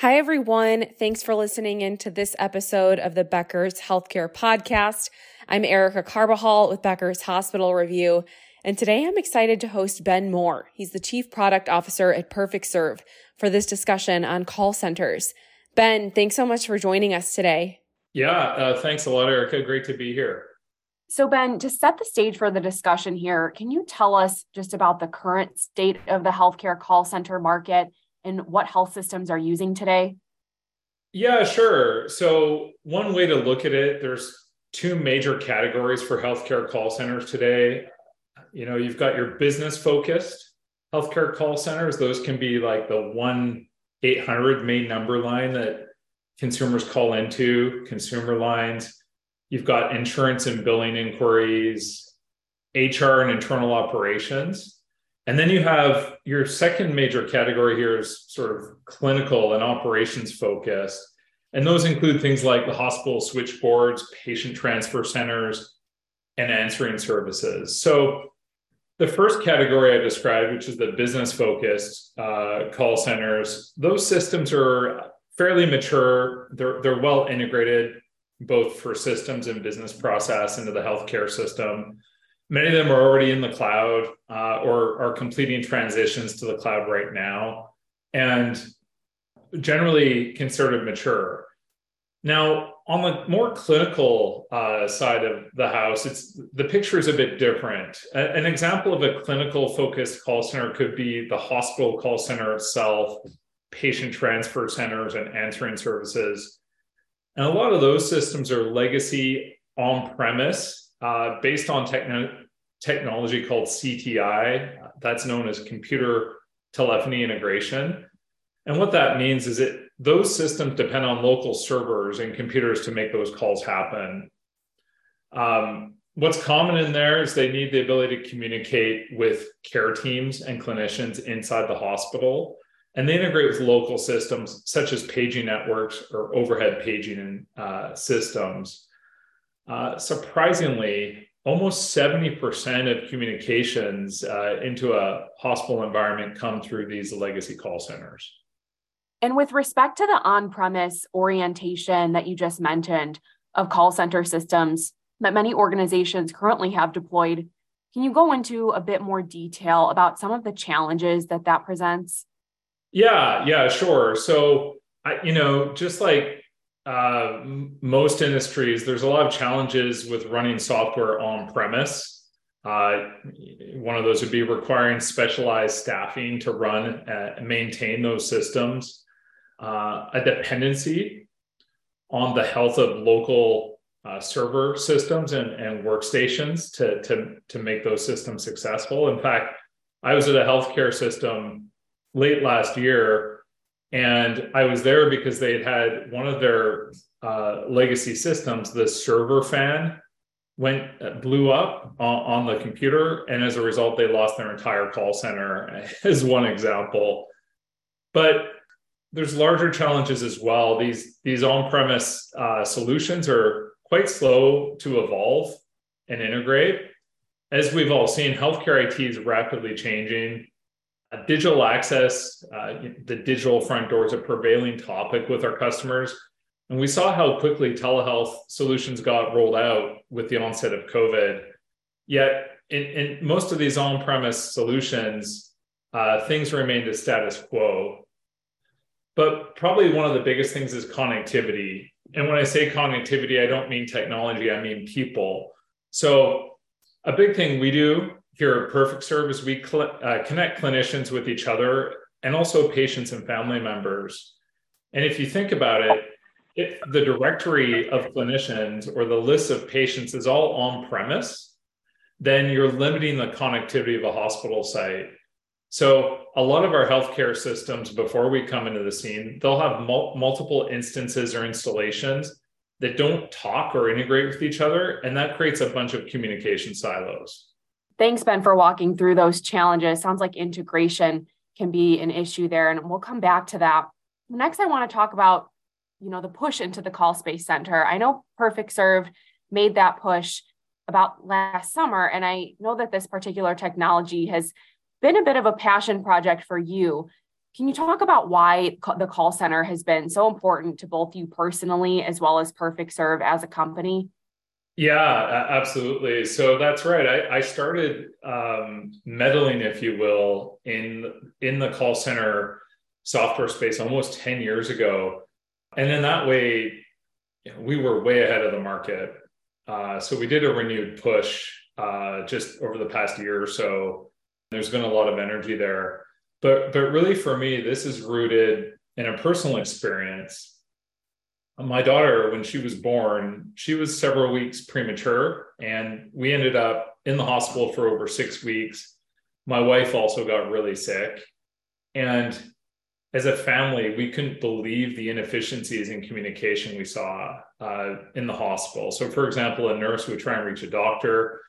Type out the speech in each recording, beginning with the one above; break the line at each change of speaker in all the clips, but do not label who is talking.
Hi, everyone. Thanks for listening in to this episode of the Becker's Healthcare Podcast. I'm Erica Carbajal with Becker's Hospital Review. And today I'm excited to host Ben Moore. He's the Chief Product Officer at Perfect Serve for this discussion on call centers. Ben, thanks so much for joining us today.
Yeah, uh, thanks a lot, Erica. Great to be here.
So, Ben, to set the stage for the discussion here, can you tell us just about the current state of the healthcare call center market and what health systems are using today?
Yeah, sure. So, one way to look at it, there's two major categories for healthcare call centers today. You know, you've got your business focused healthcare call centers, those can be like the 1 800 main number line that consumers call into, consumer lines. You've got insurance and billing inquiries, HR and internal operations. And then you have your second major category here is sort of clinical and operations focused. And those include things like the hospital switchboards, patient transfer centers, and answering services. So the first category I described, which is the business focused uh, call centers, those systems are fairly mature. They're, they're well integrated both for systems and business process into the healthcare system. Many of them are already in the cloud uh, or are completing transitions to the cloud right now, and generally considered mature. Now, on the more clinical uh, side of the house, it's the picture is a bit different. A, an example of a clinical focused call center could be the hospital call center itself, patient transfer centers, and answering services. And a lot of those systems are legacy on premise uh, based on techno- technology called CTI. That's known as computer telephony integration. And what that means is that those systems depend on local servers and computers to make those calls happen. Um, what's common in there is they need the ability to communicate with care teams and clinicians inside the hospital. And they integrate with local systems such as paging networks or overhead paging uh, systems. Uh, surprisingly, almost 70% of communications uh, into a hospital environment come through these legacy call centers.
And with respect to the on premise orientation that you just mentioned of call center systems that many organizations currently have deployed, can you go into a bit more detail about some of the challenges that that presents?
Yeah, yeah, sure. So, I, you know, just like uh, most industries, there's a lot of challenges with running software on premise. Uh, one of those would be requiring specialized staffing to run and maintain those systems, uh, a dependency on the health of local uh, server systems and, and workstations to, to, to make those systems successful. In fact, I was at a healthcare system late last year and I was there because they had had one of their uh, legacy systems, the server fan went uh, blew up on, on, the computer. And as a result they lost their entire call center as one example. But there's larger challenges as well. These these on-premise uh, solutions are quite slow to evolve and integrate. As we've all seen healthcare it is rapidly changing digital access, uh, the digital front door is a prevailing topic with our customers. And we saw how quickly telehealth solutions got rolled out with the onset of COVID. Yet, in, in most of these on premise solutions, uh, things remained a status quo. But probably one of the biggest things is connectivity. And when I say connectivity, I don't mean technology, I mean people. So, a big thing we do here at Perfect Serve, we cl- uh, connect clinicians with each other and also patients and family members. And if you think about it, if the directory of clinicians or the list of patients is all on premise, then you're limiting the connectivity of a hospital site. So, a lot of our healthcare systems, before we come into the scene, they'll have mul- multiple instances or installations that don't talk or integrate with each other. And that creates a bunch of communication silos.
Thanks, Ben, for walking through those challenges. Sounds like integration can be an issue there, and we'll come back to that. Next, I want to talk about, you know, the push into the call space center. I know Perfect Serve made that push about last summer, and I know that this particular technology has been a bit of a passion project for you. Can you talk about why the call center has been so important to both you personally as well as Perfect Serve as a company?
Yeah, absolutely. So that's right. I, I started um, meddling, if you will, in in the call center software space almost ten years ago, and in that way, we were way ahead of the market. Uh, so we did a renewed push uh, just over the past year or so. There's been a lot of energy there but but really for me this is rooted in a personal experience my daughter when she was born she was several weeks premature and we ended up in the hospital for over six weeks. My wife also got really sick. And as a family we couldn't believe the inefficiencies in communication we saw uh, in the hospital. So for example a nurse would try and reach a doctor.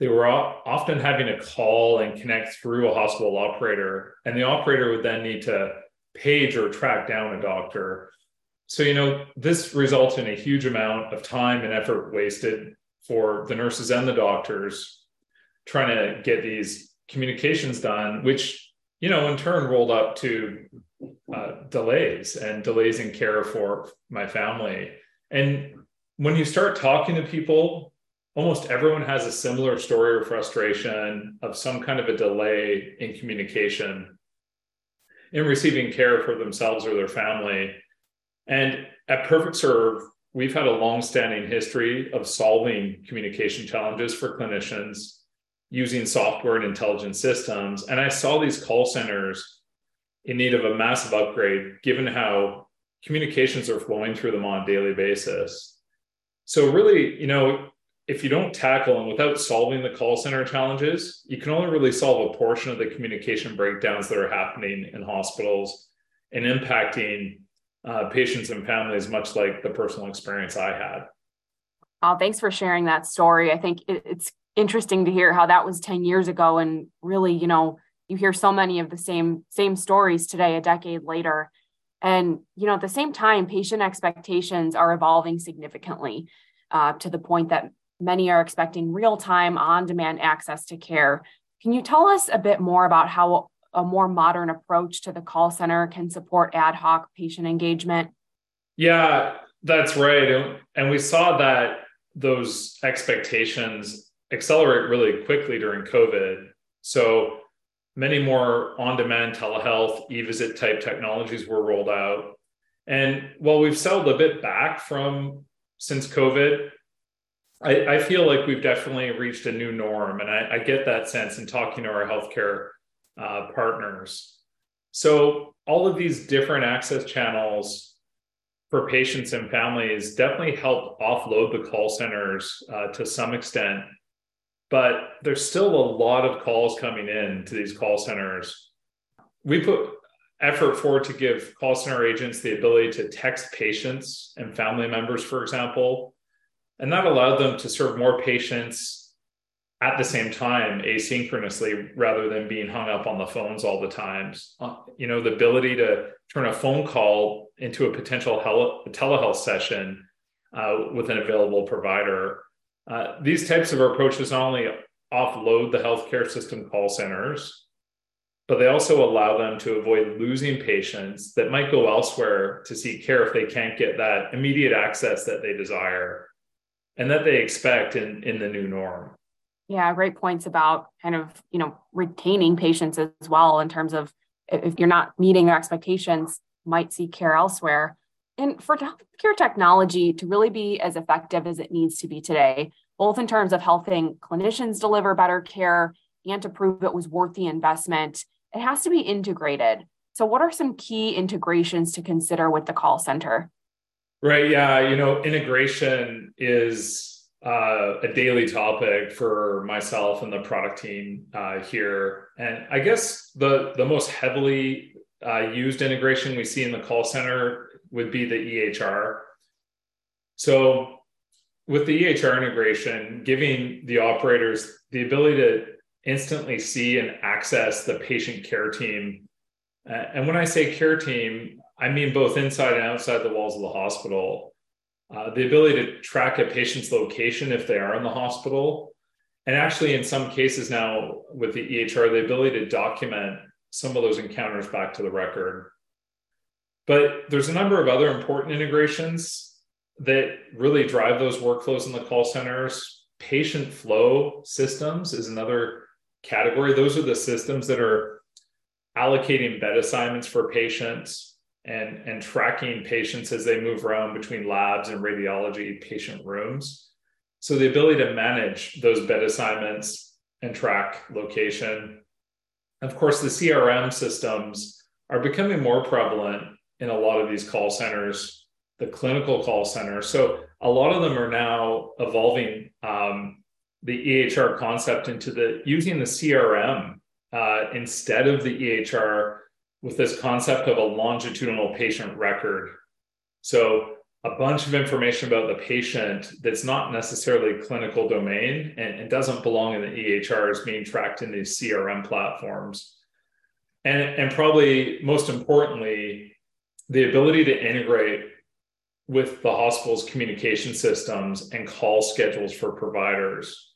They were often having to call and connect through a hospital operator, and the operator would then need to page or track down a doctor. So, you know, this results in a huge amount of time and effort wasted for the nurses and the doctors trying to get these communications done, which, you know, in turn rolled up to uh, delays and delays in care for my family. And when you start talking to people almost everyone has a similar story or frustration of some kind of a delay in communication in receiving care for themselves or their family. And at Perfect Serve, we've had a long-standing history of solving communication challenges for clinicians using software and intelligent systems. And I saw these call centers in need of a massive upgrade, given how communications are flowing through them on a daily basis. So really, you know, if you don't tackle and without solving the call center challenges, you can only really solve a portion of the communication breakdowns that are happening in hospitals and impacting uh, patients and families, much like the personal experience I had.
Oh, thanks for sharing that story. I think it, it's interesting to hear how that was 10 years ago. And really, you know, you hear so many of the same same stories today, a decade later. And, you know, at the same time, patient expectations are evolving significantly uh, to the point that Many are expecting real time, on demand access to care. Can you tell us a bit more about how a more modern approach to the call center can support ad hoc patient engagement?
Yeah, that's right. And we saw that those expectations accelerate really quickly during COVID. So many more on demand telehealth, e visit type technologies were rolled out. And while we've settled a bit back from since COVID, I, I feel like we've definitely reached a new norm, and I, I get that sense in talking to our healthcare uh, partners. So, all of these different access channels for patients and families definitely help offload the call centers uh, to some extent, but there's still a lot of calls coming in to these call centers. We put effort forward to give call center agents the ability to text patients and family members, for example, and that allowed them to serve more patients at the same time asynchronously rather than being hung up on the phones all the times. Uh, you know the ability to turn a phone call into a potential hel- telehealth session uh, with an available provider. Uh, these types of approaches not only offload the healthcare system call centers but they also allow them to avoid losing patients that might go elsewhere to seek care if they can't get that immediate access that they desire and that they expect in in the new norm
yeah great points about kind of you know retaining patients as well in terms of if you're not meeting their expectations might seek care elsewhere and for healthcare technology to really be as effective as it needs to be today both in terms of helping clinicians deliver better care and to prove it was worth the investment it has to be integrated so what are some key integrations to consider with the call center
Right. Yeah. You know, integration is uh, a daily topic for myself and the product team uh, here. And I guess the the most heavily uh, used integration we see in the call center would be the EHR. So with the EHR integration, giving the operators the ability to instantly see and access the patient care team. And when I say care team, I mean both inside and outside the walls of the hospital. Uh, the ability to track a patient's location if they are in the hospital. And actually, in some cases now with the EHR, the ability to document some of those encounters back to the record. But there's a number of other important integrations that really drive those workflows in the call centers. Patient flow systems is another category. Those are the systems that are allocating bed assignments for patients and, and tracking patients as they move around between labs and radiology patient rooms. So the ability to manage those bed assignments and track location. Of course, the CRM systems are becoming more prevalent in a lot of these call centers, the clinical call centers. So a lot of them are now evolving um, the EHR concept into the using the CRM uh, instead of the EHR with this concept of a longitudinal patient record. So a bunch of information about the patient that's not necessarily clinical domain and, and doesn't belong in the EHR is being tracked in these CRM platforms. And, and probably most importantly, the ability to integrate with the hospital's communication systems and call schedules for providers.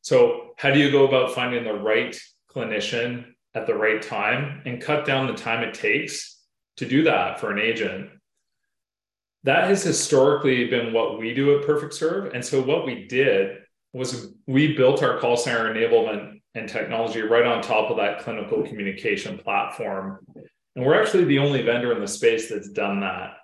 So, how do you go about finding the right clinician at the right time and cut down the time it takes to do that for an agent? that has historically been what we do at Perfect Serve. And so what we did was we built our call center enablement and technology right on top of that clinical communication platform. And we're actually the only vendor in the space that's done that.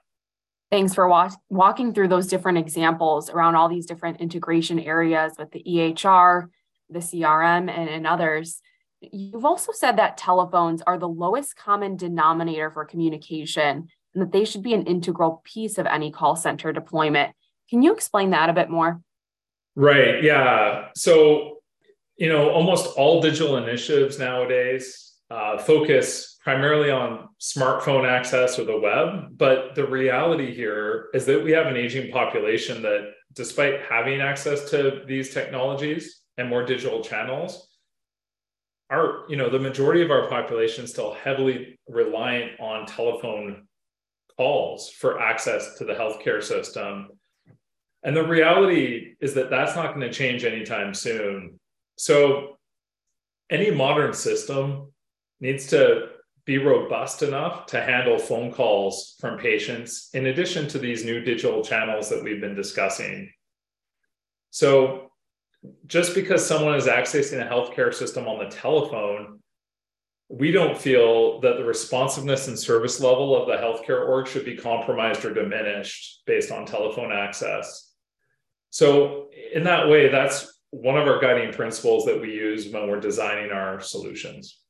Thanks for walk- walking through those different examples around all these different integration areas with the EHR, the CRM, and, and others. You've also said that telephones are the lowest common denominator for communication and that they should be an integral piece of any call center deployment. Can you explain that a bit more?
Right. Yeah. So, you know, almost all digital initiatives nowadays uh, focus primarily on smartphone access or the web. But the reality here is that we have an aging population that, despite having access to these technologies and more digital channels, our, you know, the majority of our population is still heavily reliant on telephone calls for access to the healthcare system. And the reality is that that's not going to change anytime soon. So, any modern system needs to be robust enough to handle phone calls from patients, in addition to these new digital channels that we've been discussing. So, just because someone is accessing a healthcare system on the telephone we don't feel that the responsiveness and service level of the healthcare org should be compromised or diminished based on telephone access. So, in that way, that's one of our guiding principles that we use when we're designing our solutions.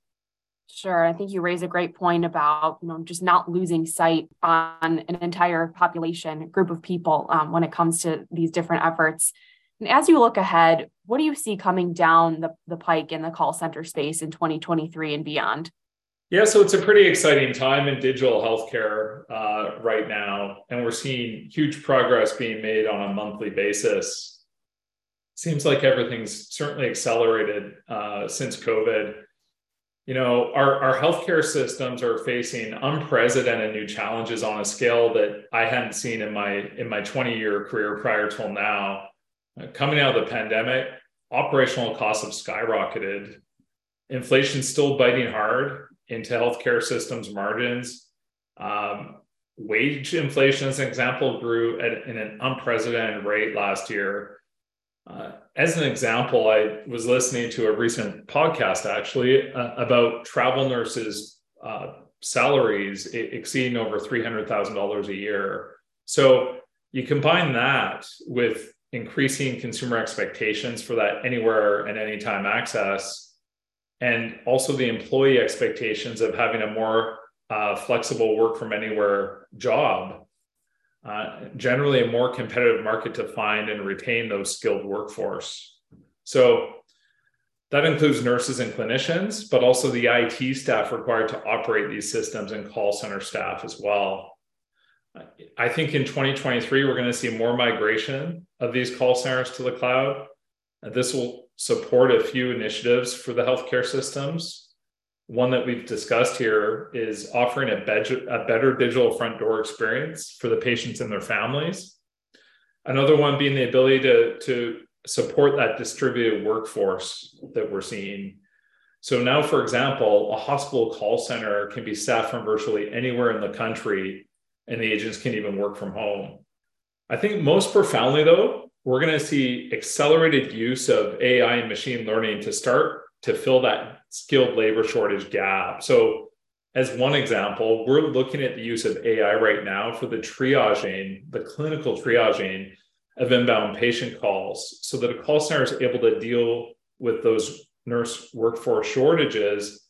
Sure. I think you raise a great point about you know just not losing sight on an entire population group of people um, when it comes to these different efforts. And as you look ahead, what do you see coming down the, the pike in the call center space in 2023 and beyond?
Yeah, so it's a pretty exciting time in digital healthcare uh, right now, and we're seeing huge progress being made on a monthly basis. Seems like everything's certainly accelerated uh, since COVID. You know, our, our healthcare systems are facing unprecedented new challenges on a scale that I hadn't seen in my in my 20 year career prior till now. Uh, coming out of the pandemic, operational costs have skyrocketed. Inflation's still biting hard into healthcare systems margins. Um, wage inflation, as an example, grew at, in an unprecedented rate last year. Uh, as an example, I was listening to a recent podcast actually uh, about travel nurses' uh, salaries exceeding over $300,000 a year. So you combine that with increasing consumer expectations for that anywhere and anytime access, and also the employee expectations of having a more uh, flexible work from anywhere job. Uh, generally, a more competitive market to find and retain those skilled workforce. So that includes nurses and clinicians, but also the IT staff required to operate these systems and call center staff as well. I think in 2023, we're going to see more migration of these call centers to the cloud. This will support a few initiatives for the healthcare systems. One that we've discussed here is offering a, a better digital front door experience for the patients and their families. Another one being the ability to, to support that distributed workforce that we're seeing. So now, for example, a hospital call center can be staffed from virtually anywhere in the country, and the agents can even work from home. I think most profoundly, though, we're going to see accelerated use of AI and machine learning to start to fill that skilled labor shortage gap. So, as one example, we're looking at the use of AI right now for the triaging, the clinical triaging of inbound patient calls, so that a call center is able to deal with those nurse workforce shortages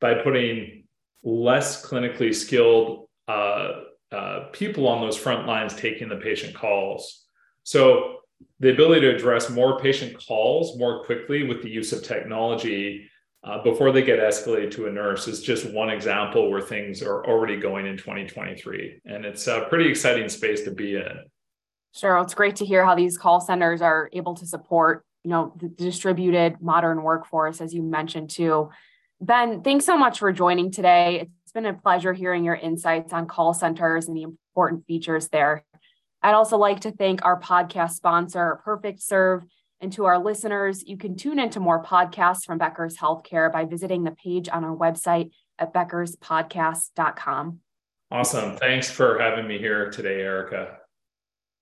by putting less clinically skilled uh, uh, people on those front lines taking the patient calls. So the ability to address more patient calls more quickly with the use of technology uh, before they get escalated to a nurse is just one example where things are already going in 2023 and it's a pretty exciting space to be in.
Sure it's great to hear how these call centers are able to support you know the distributed modern workforce as you mentioned too. Ben thanks so much for joining today it's been a pleasure hearing your insights on call centers and the important features there I'd also like to thank our podcast sponsor, Perfect Serve. And to our listeners, you can tune into more podcasts from Becker's Healthcare by visiting the page on our website at beckerspodcast.com.
Awesome. Thanks for having me here today, Erica.